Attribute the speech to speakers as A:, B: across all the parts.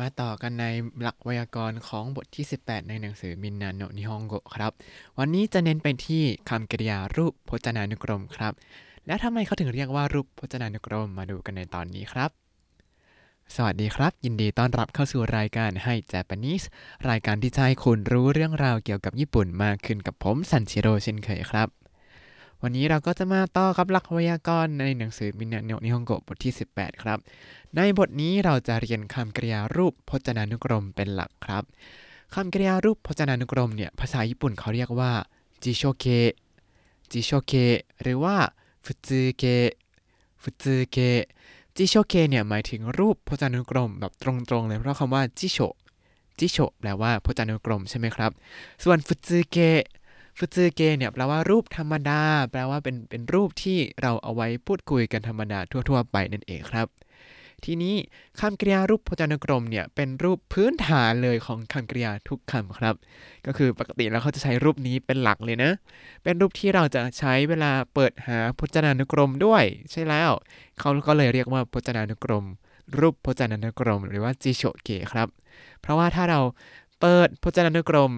A: มาต่อกันในหลักไวยากรณ์ของบทที่ 18 ในหนังสือมินนาโนนิฮงโกครับ วันนี้จะเน้นไปที่คำกริยารูปพจนานุกรมครับ แล้วทำไมเขาถึงเรียกว่ารูปพจนานุกรมมาดูกันในตอนนี้ครับ สวัสดีครับ ยินดีต้อนรับเข้าสู่รายการให้ Japanese รายการที่จะให้คุณรู้เรื่องราวเกี่ยวกับญี่ปุ่นมากขึ้นกับผมซันชิโร่เช่นเคยครับ วันนี้เราก็จะมาต่อกับหลักไวยากรณ์ในหนังสือมินนาโนนิฮงโกบทที่ 18 ครับ ในบทนี้เราจะเรียนคำกริยารูปพจนานุกรมเป็นหลักครับคำกริยารูปพจนานุกรมเนี่ยภาษาญี่ปุ่นเขาเรียกว่าจิโชเกจิโชเกหรือว่าฟุตสึเกฟุตสึเกจิโชเกเนี่ยหมายถึงรูปพจนานุกรมแบบตรงๆเลยเพราะคำว่าจิโชจิโชแปลว่าพจนานุกรมใช่ไหมครับ ส่วนฟุตสึเก ฟุตสึเกเนี่ยแปลว่ารูปธรรมดา แปลว่าเป็นเป็นรูปที่เราเอาไว้พูดคุยกันธรรมดาทั่ว ๆ ไปนั่นเองครับ ทีนี้คำกริยารูปพจนานุกรมเนี่ยเป็นรูปพื้นฐานเลยของคำกริยาทุกคำครับ ก็คือปกติแล้วเขาจะใช้รูปนี้เป็นหลักเลยนะ เป็นรูปที่เราจะใช้เวลาเปิดหาพจนานุกรมด้วย ใช่แล้ว เขาก็เลยเรียกว่าพจนานุกรม รูปพจนานุกรม หรือว่าจิโชเกครับ เพราะว่าถ้าเราเปิดพจนานุกรม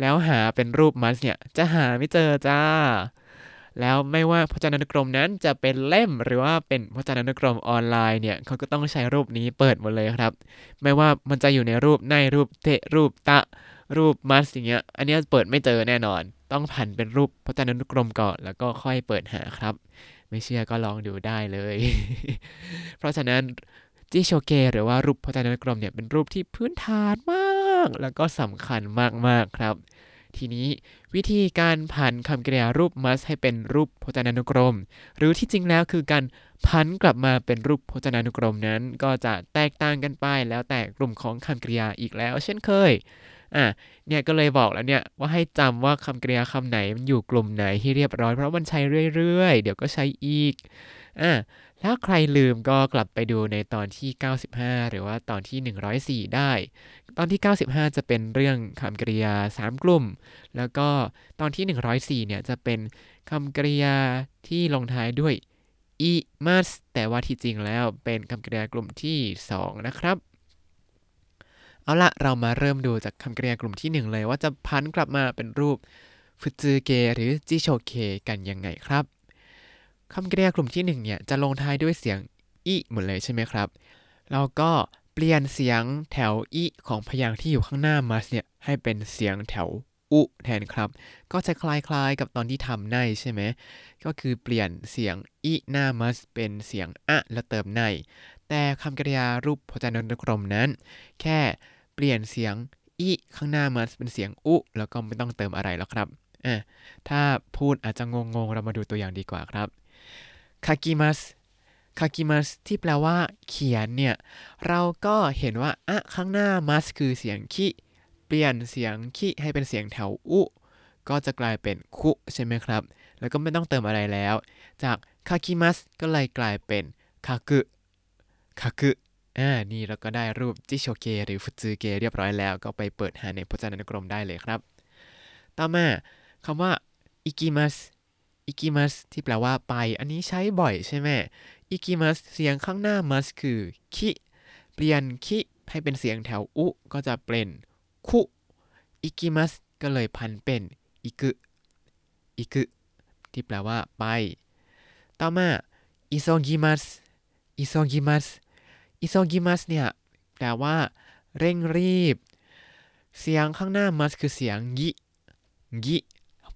A: แล้วหาเป็นรูปมัสเนี่ยจะหาไม่เจอจ้า แล้วไม่ว่าพจนานุกรมนั้นจะเป็นเล่มหรือว่าเป็นพจนานุกรมออนไลน์เนี่ยเขาก็ต้องใช้รูปนี้เปิดหมดเลยครับ ไม่ว่ามันจะอยู่ในรูปในรูปเทรูปตะรูปมัสอย่างเงี้ย อันนี้เปิดไม่เจอแน่นอน ต้องผันเป็นรูปพจนานุกรมก่อน แล้วก็ค่อยเปิดหาครับ ไม่เชื่อก็ลองดูได้เลย เพราะฉะนั้นจิโชเกหรือว่ารูปพจนานุกรมเนี่ยเป็นรูปที่พื้นฐานมาก แล้วก็สำคัญมากๆครับ ทีนี้วิธีการผันคำกริยารูป must ให้เป็นรูปพจนานุกรม หรือที่จริงแล้วคือการผันกลับมาเป็นรูปพจนานุกรมนั้น ก็จะแตกต่างกันไปแล้วแต่กลุ่มของคำกริยาอีกแล้ว เช่นเคยอะเนี่ยก็เลยบอกแล้วเนี่ยว่าให้จำว่าคำกริยาคำไหนมันอยู่กลุ่มไหนที่เรียบร้อยเพราะมันใช้เรื่อยๆ เดี๋ยวก็ใช้อีก อะถ้าใครลืมก็กลับไปดูในตอนที่ 95 หรือว่าตอนที่ 104 ได้ ตอนที่ 95 จะเป็นเรื่องคำกริยา 3 กลุ่ม แล้วก็ตอนที่ 104 เนี่ยจะเป็นคำกริยาที่ลงท้ายด้วย i mas แต่ว่าที่จริงแล้วเป็นคำกริยากลุ่มที่ 2 นะครับ เอาละเรามาเริ่มดูจากคำกริยากลุ่มที่ 1 เลยว่าจะพันกลับมาเป็นรูปฟุจืเกหรือจิโชเคกันยังไงครับ คำกริยากลุ่มที่1เนี่ยจะลงท้ายด้วยเสียงอิหมดเลยใช่ไหมครับเราก็เปลี่ยนเสียงแถวอิของพยางค์ที่อยู่ข้างหน้ามัสเนี่ยให้เป็นเสียงแถวอุแทนครับ ก็จะคล้ายๆกับตอนที่ทำในใช่ไหม ก็คือเปลี่ยนเสียงอิหน้ามัสเป็นเสียงอะแล้วเติมใน แต่คำกริยารูปพจนานุกรมนั้น แค่เปลี่ยนเสียงอิข้างหน้ามัสเป็นเสียงอุแล้วก็ไม่ต้องเติมอะไรแล้วครับอะถ้าพูดอาจจะงงๆ เรามาดูตัวอย่างดีกว่าครับ คากิมัสคากิมัสที่แปลว่าเขียนเนี่ย เราก็เห็นว่าอะข้างหน้ามัสคือเสียงคิเปลี่ยนเสียงคิให้เป็นเสียงแถวอุ ก็จะกลายเป็นคุใช่ไหมครับ แล้วก็ไม่ต้องเติมอะไรแล้ว จากคากิมัสก็เลยกลายเป็นคากุคากุอ่า นี่เราก็ได้รูปจิโชเกหรือฟุจืเกเรียบร้อยแล้ว ก็ไปเปิดหาในพจนานุกรมได้เลยครับ ต่อมาคำว่าอิกิมัส อิกิมัสที่แปลว่าไป อันนี้ใช้บ่อยใช่ไหมอิกิมัสเสียงข้างหน้ามัสคือき เปลี่ยน きให้เป็นเสียงแถว うก็จะเป็นく 行きますก็เลยพันเป็นอิกุอิกุที่แปลว่าไป ต่อมา急ぎます急ぎます急ぎますเนี่ยแปลว่า เร่งรีบ เสียงข้างหน้าます คือเสียง ぎぎ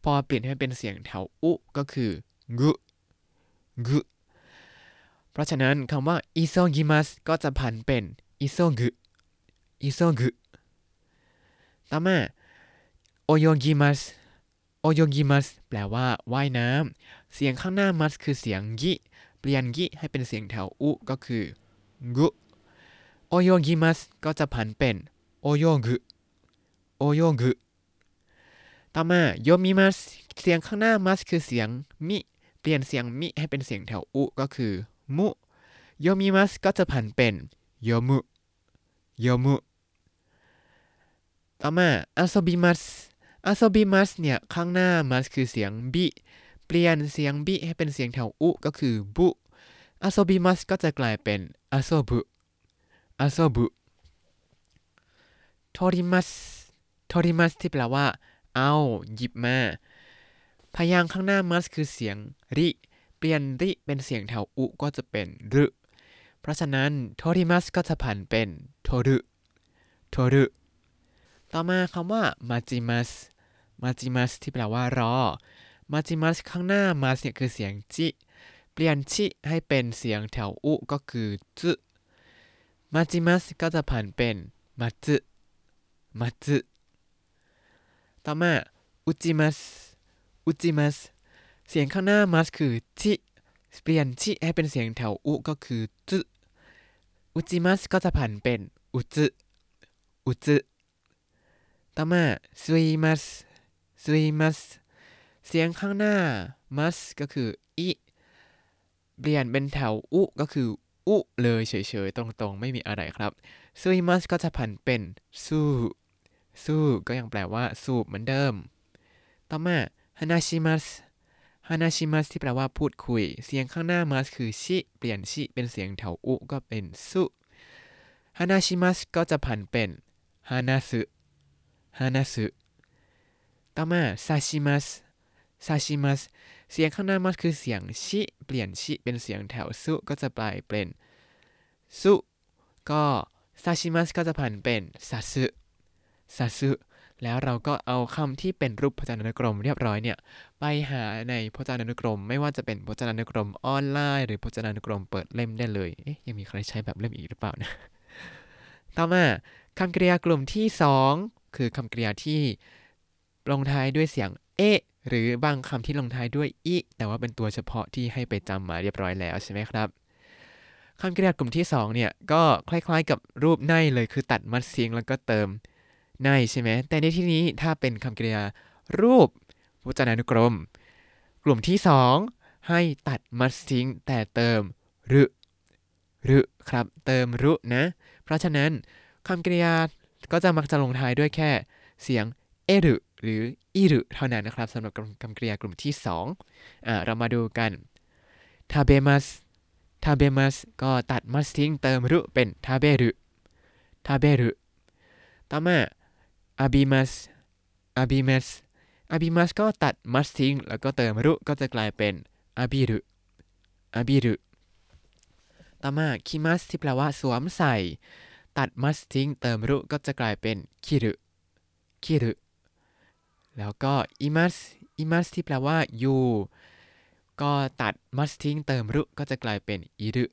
A: พอเปลี่ยนให้เป็นเสียงแถว うก็คือกุกุเพราะฉะนั้นคำว่าอิโซกิมัสก็จะผันเป็นอิโซกุอิโซกุต่อมาโอโยกิมัสโอโยกิมัสแปลว่าว่ายน้ำ เสียงข้างหน้ามัสคือเสียงยิเปลี่ยนยิให้เป็นเสียงแถวอุก็คือกุโอโยกิมัสก็จะผันเป็นโอโยกุโอโยกุ ต่อมาโยมิมัสเสียงข้างหน้ามัสคือเสียงมิ เปลี่ยนเสียงมิให้เป็นเสียงแถวอุก็คือมุโยมิมัสก็จะผันเป็นโยมุโยมุต่อมาอาโซบิมัสอาโซบิมัสเนี่ยข้างหน้ามัสคือเสียงบิเปลี่ยนเสียงบิให้เป็นเสียงแถวอุก็คือบุอาโซบิมัสก็จะกลายเป็นอาโซบุอาโซบุโทริมัสโทริมัสที่แปลว่า เอาหยิบมา พยางค์ข้างหน้ามัสคือเสียงริ เปลี่ยนริเป็นเสียงแถวอุก็จะเป็นรึเพราะฉะนั้นโทริมัสก็จะผันเป็นโทรุโทรุต่อมาคำว่ามาจิมัสมาจิมัสที่แปลว่ารอมาจิมัสข้างหน้ามัสเนี่ยคือเสียงจิ เปลี่ยนชิให้เป็นเสียงแถวอุก็คือจุมาจิมัสก็จะผันเป็นมาจุมาจุ ต่อมาอุจิมัสอุจิมัสเสียงข้างหน้ามัสคือชิเปลี่ยนชิให้เป็นเสียงแถวอุก็คือจุอุจิมัสก็จะผันเป็นอุจุอุจุต่อมาซุยมัสซุยมัสเสียงข้างหน้า must ก็คืออิเปลี่ยนเป็นแถวอุก็คืออุเลยเฉยๆ ตรงๆ ไม่มีอะไรครับซุยมัสก็จะผันเป็นสู้ สู้ก็ยังแปลว่าสูบเหมือนเดิม ต่อมาฮานาชิมัสฮานาชิมัสที่แปลว่าพูดคุย เสียงข้างหน้ามัสคือชิเปลี่ยนชิเป็นเสียงแถวอุก็เป็นสุฮานาชิมัสก็จะผันเป็นฮานาสึฮานาสึต่อมาซาชิมัสซาชิมัสเสียงข้างหน้ามัสคือเสียงชิเปลี่ยนชิเป็นเสียงแถวสุก็จะกลายเป็นสุก็ซาชิมัสก็จะผันเป็นซาสึ ซาสึแล้วเราก็เอาคำที่เป็นรูปพจนานุกรมเรียบร้อยเนี่ยไปหาในพจนานุกรม ไม่ว่าจะเป็นพจนานุกรมออนไลน์ หรือพจนานุกรมเปิดเล่มได้เลยเอ๊ะยังมีใครใช้แบบเล่มอีกหรือเปล่านะต่อมาคำกริยากลุ่มที่ 2 คือคำกริยาที่ลงท้ายด้วยเสียงเอะหรือบางคำที่ลงท้ายด้วยอิแต่ว่าเป็นตัวเฉพาะที่ให้ไปจำมาเรียบร้อยแล้วใช่ไหมครับคำกริยากลุ่มที่2เนี่ยก็คล้ายๆกับรูปในเลยคือตัดมัดซิงแล้วก็เติม ในใช่ไหมแต่ในที่นี้ถ้าเป็นคำกริยารูปพจนานุกรม กลุ่มที่ 2 ให้ตัดมัดซิงแต่เติมรึรึครับเติมรุนะ เพราะฉะนั้นคำกริยาก็จะมักจะลงท้ายด้วยแค่เสียงเอรุหรืออิรุเท่านั้นนะครับสำหรับคำกริยากลุ่มที่2อ่าเรามาดูกันทาเบมัสทาเบมัสก็ตัดมัสทิ้งเติมรุเป็นทาเบรุทาเบรุต่อมา อาบิมัสอาบิมัสอาบิมัสก็ตัดมัสทิ้ง แล้วก็เติมรุก็จะกลายเป็นอาบิรุอาบิรุต่อมาคิมัสที่แปลว่าสวมใส่ ตัดมัสทิ้ง เติมรุก็จะกลายเป็นคิรุคิรุแล้วก็อิมัสอิมัสที่แปลว่าอยู่ก็ตัดมัสทิ้ง เติมรุก็จะกลายเป็นอิรุ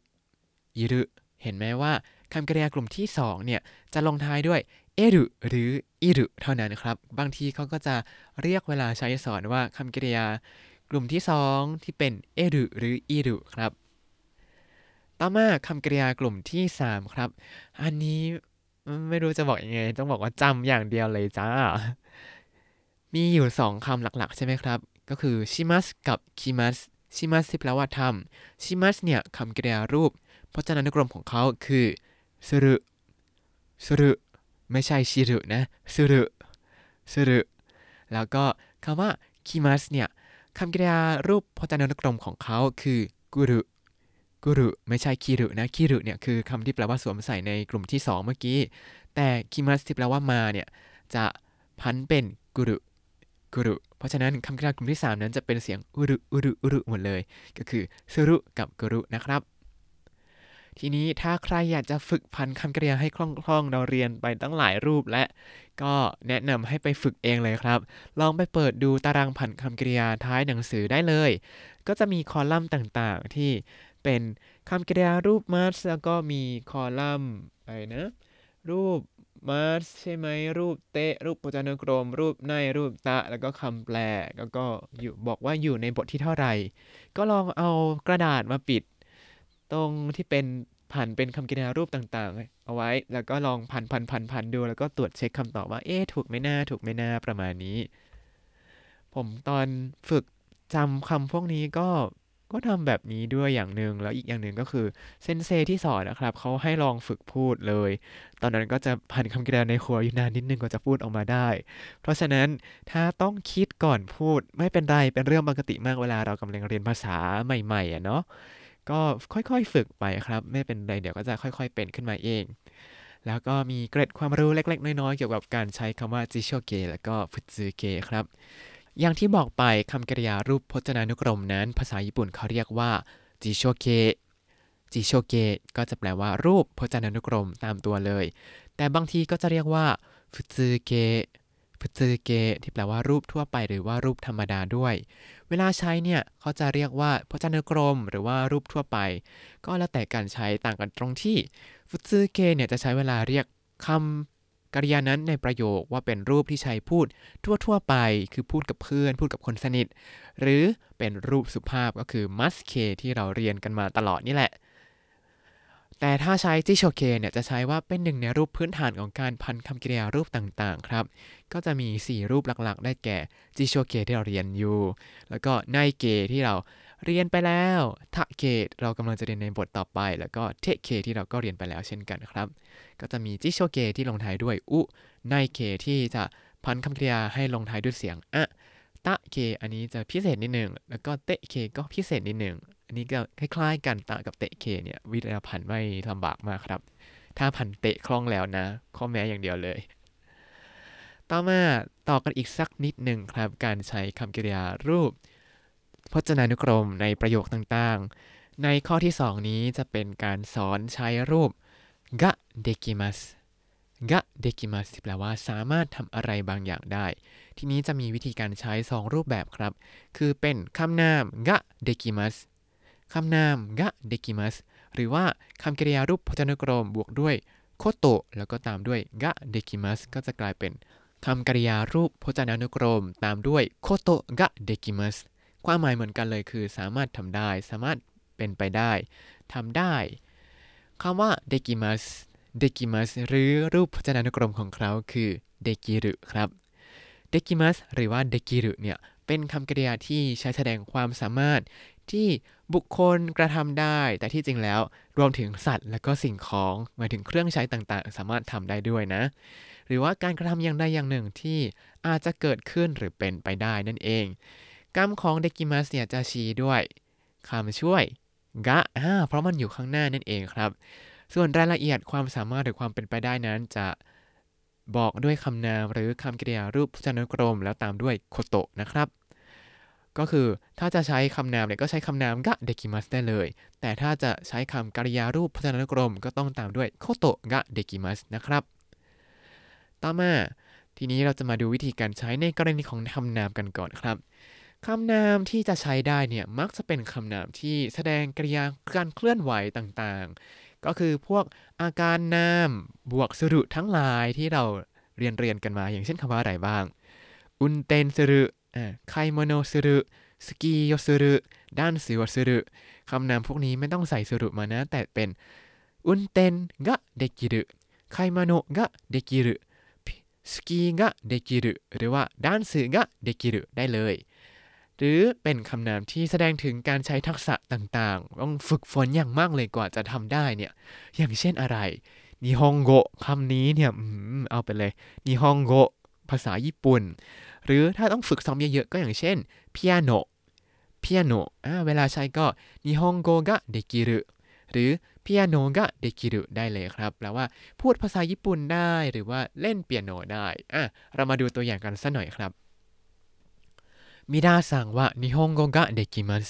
A: อิรุเห็นไหมว่าคำกริยากลุ่มที่ 2 เนี่ย จะลงท้ายด้วย เอรุหรืออิรุเท่านั้นครับ บางทีเขาก็จะเรียกเวลาใช้สอนว่าคำกริยากลุ่มที่2ที่เป็นเอรุหรืออิรุครับ ต่อมาคำกริยากลุ่มที่3ครับ อันนี้ไม่รู้จะบอกยังไง ต้องบอกว่าจำอย่างเดียวเลยจ้า มีอยู่2คำหลักๆ ใช่ไหมครับ ก็คือชิมัสกับคิมัสชิมัสที่แปลว่าทำชิมัสเนี่ยคำกริยารูปพจนานุกรมของเขาคือสรุสรุ ไม่ใช่ชิรุนะสุรุสุรุแล้วก็คำว่าคิมัสเนี่ยคำกริยารูปพจนานุกรมของเขาคือกุรุกุรุไม่ใช่คิรุนะคิรุเนี่ยคือคำที่แปลว่าสวมใส่ในกลุ่มที่ 2 เมื่อกี้ แต่คิมัสที่แปลว่ามาเนี่ยจะพันเป็นกุรุกุรุเพราะฉะนั้นคำกริยากลุ่มที่ 3 นั้นจะเป็นเสียงอุรุอุรุอุรุหมดเลย ก็คือสุรุกับกุรุนะครับ ทีนี้ถ้าใครอยากจะฝึกพันคำกริยาให้คล่องๆ เราเรียนไปตั้งหลายรูปและ ก็แนะนำให้ไปฝึกเองเลยครับ ลองไปเปิดดูตารางผันคำกริยาท้ายหนังสือได้เลย ก็จะมีคอลัมน์ต่างๆ ที่เป็นคำกริยารูปมาสแล้วก็มีคอลัมน์อะไรนะ รูปมาสใช่ไหมรูปเตะ รูปพจนกรม รูปในรูปตะ แล้วก็คำแปล แล้วก็อยู่บอกว่าอยู่ในบทที่เท่าไหร่ ก็ลองเอากระดาษมาปิด ตรงที่เป็นผันเป็นคำกริยารูปต่างๆ เอาไว้ แล้วก็ลองพันพันพันพันดู แล้วก็ตรวจเช็คคำตอบว่า เอ๊ะ ถูกไม่น่า ถูกไม่น่า ประมาณนี้ ผมตอนฝึกจำคำพวกนี้ก็ ก็ทำแบบนี้ด้วยอย่างหนึ่ง แล้วอีกอย่างหนึ่งก็คือเซนเซที่สอนนะครับ เขาให้ลองฝึกพูดเลย ตอนนั้นก็จะพันคำกริยาในหัวอยู่นานนิดนึงกว่าจะพูดออกมาได้ เพราะฉะนั้นถ้าต้องคิดก่อนพูดไม่เป็นไร เป็นเรื่องปกติมากเวลาเรากำลังเรียนภาษาใหม่ๆอะเนาะ ก็ค่อยๆฝึกไปครับ ไม่เป็นไรเดี๋ยวก็จะค่อย ๆ เป็นขึ้นมาเอง แล้วก็มีเกร็ดความรู้เล็ก ๆ น้อยๆเกี่ยวกับการใช้คำว่าจิโชเกะแล้วก็ฟุตซึเกะครับ อย่างที่บอกไปคำกริยารูปพจนานุกรมนั้น ภาษาญี่ปุ่นเขาเรียกว่าจิโชเกะจิโชเกะก็จะแปลว่ารูปพจนานุกรมตามตัวเลย แต่บางทีก็จะเรียกว่าฟุตซึเกะ ฟุตซึเกที่แปลว่ารูปทั่วไปหรือว่ารูปธรรมดาด้วย เวลาใช้เนี่ยเขาจะเรียกว่าพจนานุกรม หรือว่ารูปทั่วไป ก็แล้วแต่การใช้ต่างกันตรงที่ฟุตซึเกเนี่ยจะใช้เวลาเรียกคำกริยานั้นในประโยคว่าเป็นรูปที่ใช้พูดทั่วๆไป คือพูดกับเพื่อนพูดกับคนสนิท หรือเป็นรูปสุภาพก็คือ must k ที่เราเรียนกันมาตลอดนี่แหละ แต่ถ้าใช้จิโชเคเนี่ยจะใช้ว่าเป็นหนึ่งในรูปพื้นฐานของการพันคำกริยารูปต่างๆครับ ก็จะมี 4 รูปหลักๆ ได้แก่จิโชเคที่เราเรียนอยู่ แล้วก็ない形 ที่เราเรียนไปแล้ว た形 เรากำลังจะเรียนในบทต่อไป แล้วก็て形 ที่เราก็เรียนไปแล้วเช่นกันครับ ก็จะมี辞書形 ที่ลงท้ายด้วย う ない形 ที่จะพันคำกริยาให้ลงท้ายด้วยเสียง あ た形 อันนี้จะพิเศษนิดหนึ่งแล้วก็ て形 ก็พิเศษนิดหนึ่ง อันนี้ก็คล้ายๆกันตะกับเตะเคเนี่ย วิทยาพันธ์ไม่ลำบากมากครับ ถ้าพันเตะคล่องแล้วนะ ข้อแม้อย่างเดียวเลย ต่อมาต่อกันอีกสักนิดหนึ่งครับ การใช้คำกริยารูป พจนานุกรมในประโยคต่างๆ ในข้อที่ 2 นี้จะเป็นการสอนใช้รูปกะเดกิมัสกะเดกิมัสแปลว่าสามารถทำอะไรบางอย่างได้ ทีนี้จะมีวิธีการใช้ 2 รูปแบบครับ คือเป็นคำนามกะเดกิมัส คำนามกะเดกิมัสหรือว่าคำกริยารูปพจนานุกรมบวกด้วยโคโตะแล้วก็ตามด้วยกะเดกิมัสก็จะกลายเป็นคำกริยารูปพจนานุกรม ตามด้วยโคโตะกะเดกิมัสความหมายเหมือนกันเลยคือสามารถทำได้ สามารถเป็นไปได้ทำได้คำว่าเดกิมัสเดกิมัสหรือรูปพจนานุกรมของเขาคือเดกิรุครับเดกิมัสหรือว่าเดกิรุเนี่ยเป็นคำกริยาที่ใช้แสดงความสามารถ ที่บุคคลกระทำได้ แต่ที่จริงแล้วรวมถึงสัตว์และก็สิ่งของหมายถึงเครื่องใช้ต่างๆ สามารถทำได้ด้วยนะ หรือว่าการกระทำอย่างใดอย่างหนึ่งที่อาจจะเกิดขึ้นหรือเป็นไปได้นั่นเอง กรรมของเดกิมัสเนี่ยจะชี้ด้วยคำช่วยกะอ่าเพราะมันอยู่ข้างหน้านั่นเองครับ ส่วนรายละเอียดความสามารถหรือความเป็นไปได้นั้นจะบอกด้วยคำนามหรือคำกริยารูปพจนานุกรม แล้วตามด้วยโคโตะนะครับ ก็คือถ้าจะใช้คำนามเนี่ยก็ใช้คำนามกะเดกิมัสได้เลย แต่ถ้าจะใช้คำกริยารูปพจนานุกรม ก็ต้องตามด้วยโคโตะกะเดกิมัสนะครับ ต่อมาทีนี้เราจะมาดูวิธีการใช้ในกรณีของคำนามกันก่อนครับคำนามที่จะใช้ได้เนี่ยมักจะเป็นคำนามที่แสดงกริยาการเคลื่อนไหวต่างๆ ก็คือพวกอาการนามบวกสรุทั้งหลายที่เราเรียนเรียนกันมา อย่างเช่นคำว่าอะไรบ้าง อุนเตนสรุ ไคโมโนสรุสกีโยสรุด้านสิวสรุคำนามพวกนี้ไม่ต้องใส่สรุมานะ แต่เป็นอุนเตนกะเดกิรุไคโมโนกะเดกิรุสกีกะเดกิรุหรือว่าด้านสือกะเดกิรุได้เลย หรือเป็นคำนามที่แสดงถึงการใช้ทักษะต่างๆ ต้องฝึกฝนอย่างมากเลยกว่าจะทำได้เนี่ย อย่างเช่นอะไรนิฮงโกคำนี้เนี่ยเอาไปเลยนิฮงโก ภาษาญี่ปุ่น หรือถ้าต้องฝึกซ้อมเยอะๆ ก็อย่างเช่นพิอาโนพิอาโนเวลาใช้ก็นิฮงโกะเดกิรุหรือพิอาโนกะเดกิรุได้เลยครับแปลว่าพูดภาษาญี่ปุ่นได้หรือว่าเล่นเปียโนได้อะเรามาดูตัวอย่างกันสักหน่อยครับมิราซังว่านิฮงโกะเดกิมัส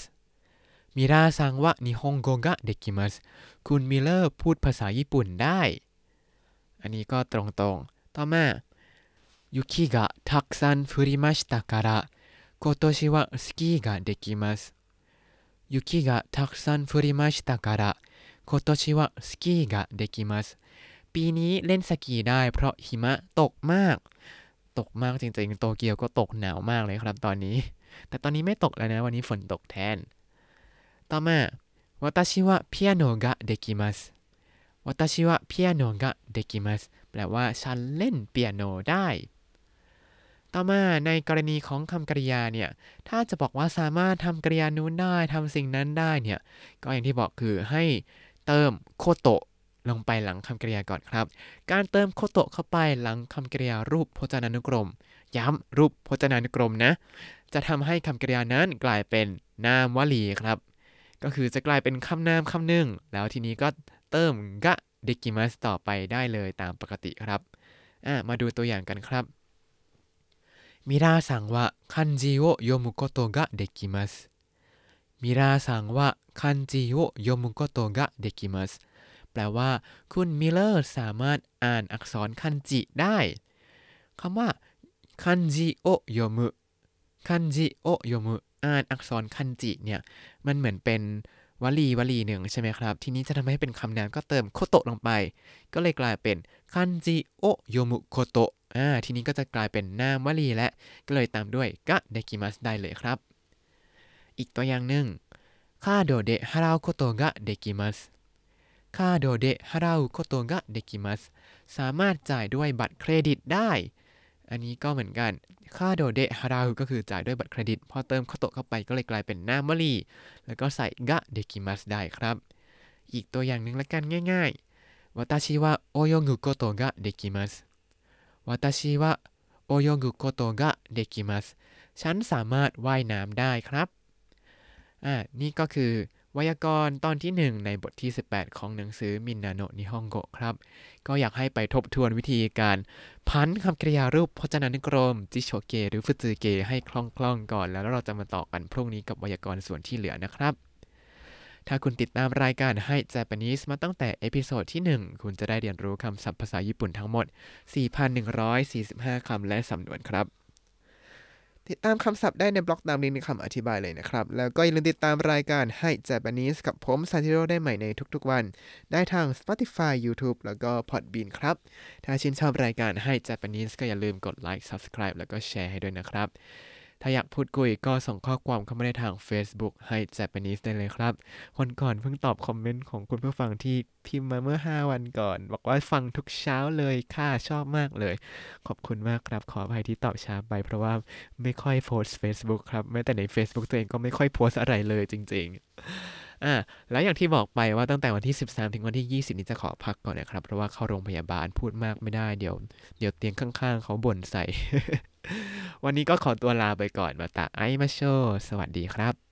A: มิราซังว่านิฮงโกะเดกิมัสคุณมิเลอร์พูดภาษาญี่ปุ่นได้ อันนี้ก็ตรงๆ ต่อมา 雪がたくさん降りましたから今年はスキーができます雪がたくさん降りましたから今年はスキーができますปีนี้เล่นสกีได้เพราะหิมะตกมากตกมากจริงๆ โตเกียวก็ตกหนาวมากเลยครับตอนนี้ แต่ตอนนี้ไม่ตกแล้วนะ วันนี้ฝนตกแทน ต่อมา私はピアノができます私はピアノができますแปลว่าฉันเล่นเปียโนได้ ต่อมาในกรณีของคำกริยาเนี่ย ถ้าจะบอกว่าสามารถทำกริยานู้นได้ทำสิ่งนั้นได้เนี่ย ก็อย่างที่บอกคือให้เติมโคโตะลงไปหลังคำกริยาก่อนครับ การเติมโคโตะเข้าไปหลังคำกริยารูปพจนานุกรม ย้ำรูปพจนานุกรมนะ จะทำให้คำกริยานั้นกลายเป็นนามวลีครับ ก็คือจะกลายเป็นคำนามคำหนึ่ง แล้วทีนี้ก็เติมกะเดกิมัสต่อไปได้เลยตามปกติครับ มาดูตัวอย่างกันครับ มิราซังว่าคันจิโอโยมุโกโตะができますมิราซังว่าคันจิโอโยมุโกโตะができますแปลว่า คุณมิเลอร์สามารถอ่านอักษรคันจิได้คำว่าคันจิโอโยมุคันจิโอโยมุอ่านอักษรคันจิเนี่ยมันเหมือนเป็นวลีวลีหนึ่งใช่ไหมครับ ทีนี้จะทำให้เป็นคำนามก็เติมโคโตะลงไป ก็เลยกลายเป็นคันจิโอโยมุโคโตะ อ่าทีนี้ก็จะกลายเป็นนามวลีและก็เลยตามด้วยกะเดกิมัสได้เลยครับ อีกตัวอย่างหนึ่งคาโดเดฮาราโคโตะกะเดกิมัสคาโดเดฮาราโคโตะกะเดกิมัสสามารถจ่ายด้วยบัตรเครดิตได้ อันนี้ก็เหมือนกันค่าโดเดฮาราก็คือจ่ายด้วยบัตรเครดิต พอเติมโคโตะเข้าไปก็เลยกลายเป็นนามวลีแล้วก็ใส่กะเดกิมัสได้ครับ อีกตัวอย่างหนึ่งละกันง่ายๆวาตาชิวะโอโยกุโกโตะกะเดกิมัส 私は泳ぐことができます ฉันสามารถว่ายน้ำได้ครับ อ่า นี่ก็คือไวยากรณ์ตอนที่ 1 ในบทที่ 18 ของหนังสือ みんなの日本語 ครับ ก็อยากให้ไปทบทวนวิธีการพันคำกริยารูปพจนานุกรม 辞書形 หรือ 普通形 ให้คล่องๆก่อน แล้วเราจะมาต่อกันพรุ่งนี้กับไวยากรณ์ส่วนที่เหลือนะครับ ถ้าคุณติดตามรายการให้ Japanese มาตั้งแต่ episode ที่ 1 คุณจะได้เรียนรู้คำศัพท์ภาษาญี่ปุ่นทั้งหมด 4,145 คำและสำนวนครับ ติดตามคำศัพท์ได้ในบล็อกตามลิงก์ในคำอธิบายเลยนะครับ แล้วก็อย่าลืมติดตามรายการให้ Japanese กับผมซาทิโรได้ใหม่ในทุกๆวัน ได้ทาง Spotify YouTube แล้วก็ Podbean ครับ ถ้าชื่นชอบรายการให้ Japanese ก็อย่าลืมกดไลค์ Subscribe แล้วก็แชร์ให้ด้วยนะครับ ถ้าอยากพูดคุยก็ส่งข้อความเข้ามาได้ทาง Facebook ให้ Japanese ได้เลยครับ วันก่อนเพิ่งตอบคอมเมนต์ของคุณผู้ฟังที่พิมพ์มาเมื่อ 5 วันก่อน บอกว่าฟังทุกเช้าเลยค่ะชอบมากเลย ขอบคุณมากครับขออภัยที่ตอบช้าไป เพราะว่าไม่ค่อยโพสต์ Facebook ครับแม้แต่ใน Facebook ตัวเองก็ไม่ค่อยโพสอะไรเลยจริง ๆอ่าแล้วอย่างที่บอกไปว่าตั้งแต่วันที่ 13 ถึงวันที่ 20 นี้จะขอพักก่อนนะครับ เพราะว่าเข้าโรงพยาบาลพูดมากไม่ได้เดี๋ยว เดี๋ยวเตียงข้างๆ เขาบ่นใส่ วันนี้ก็ขอตัวลาไปก่อนมาตาไอมาโช สวัสดีครับ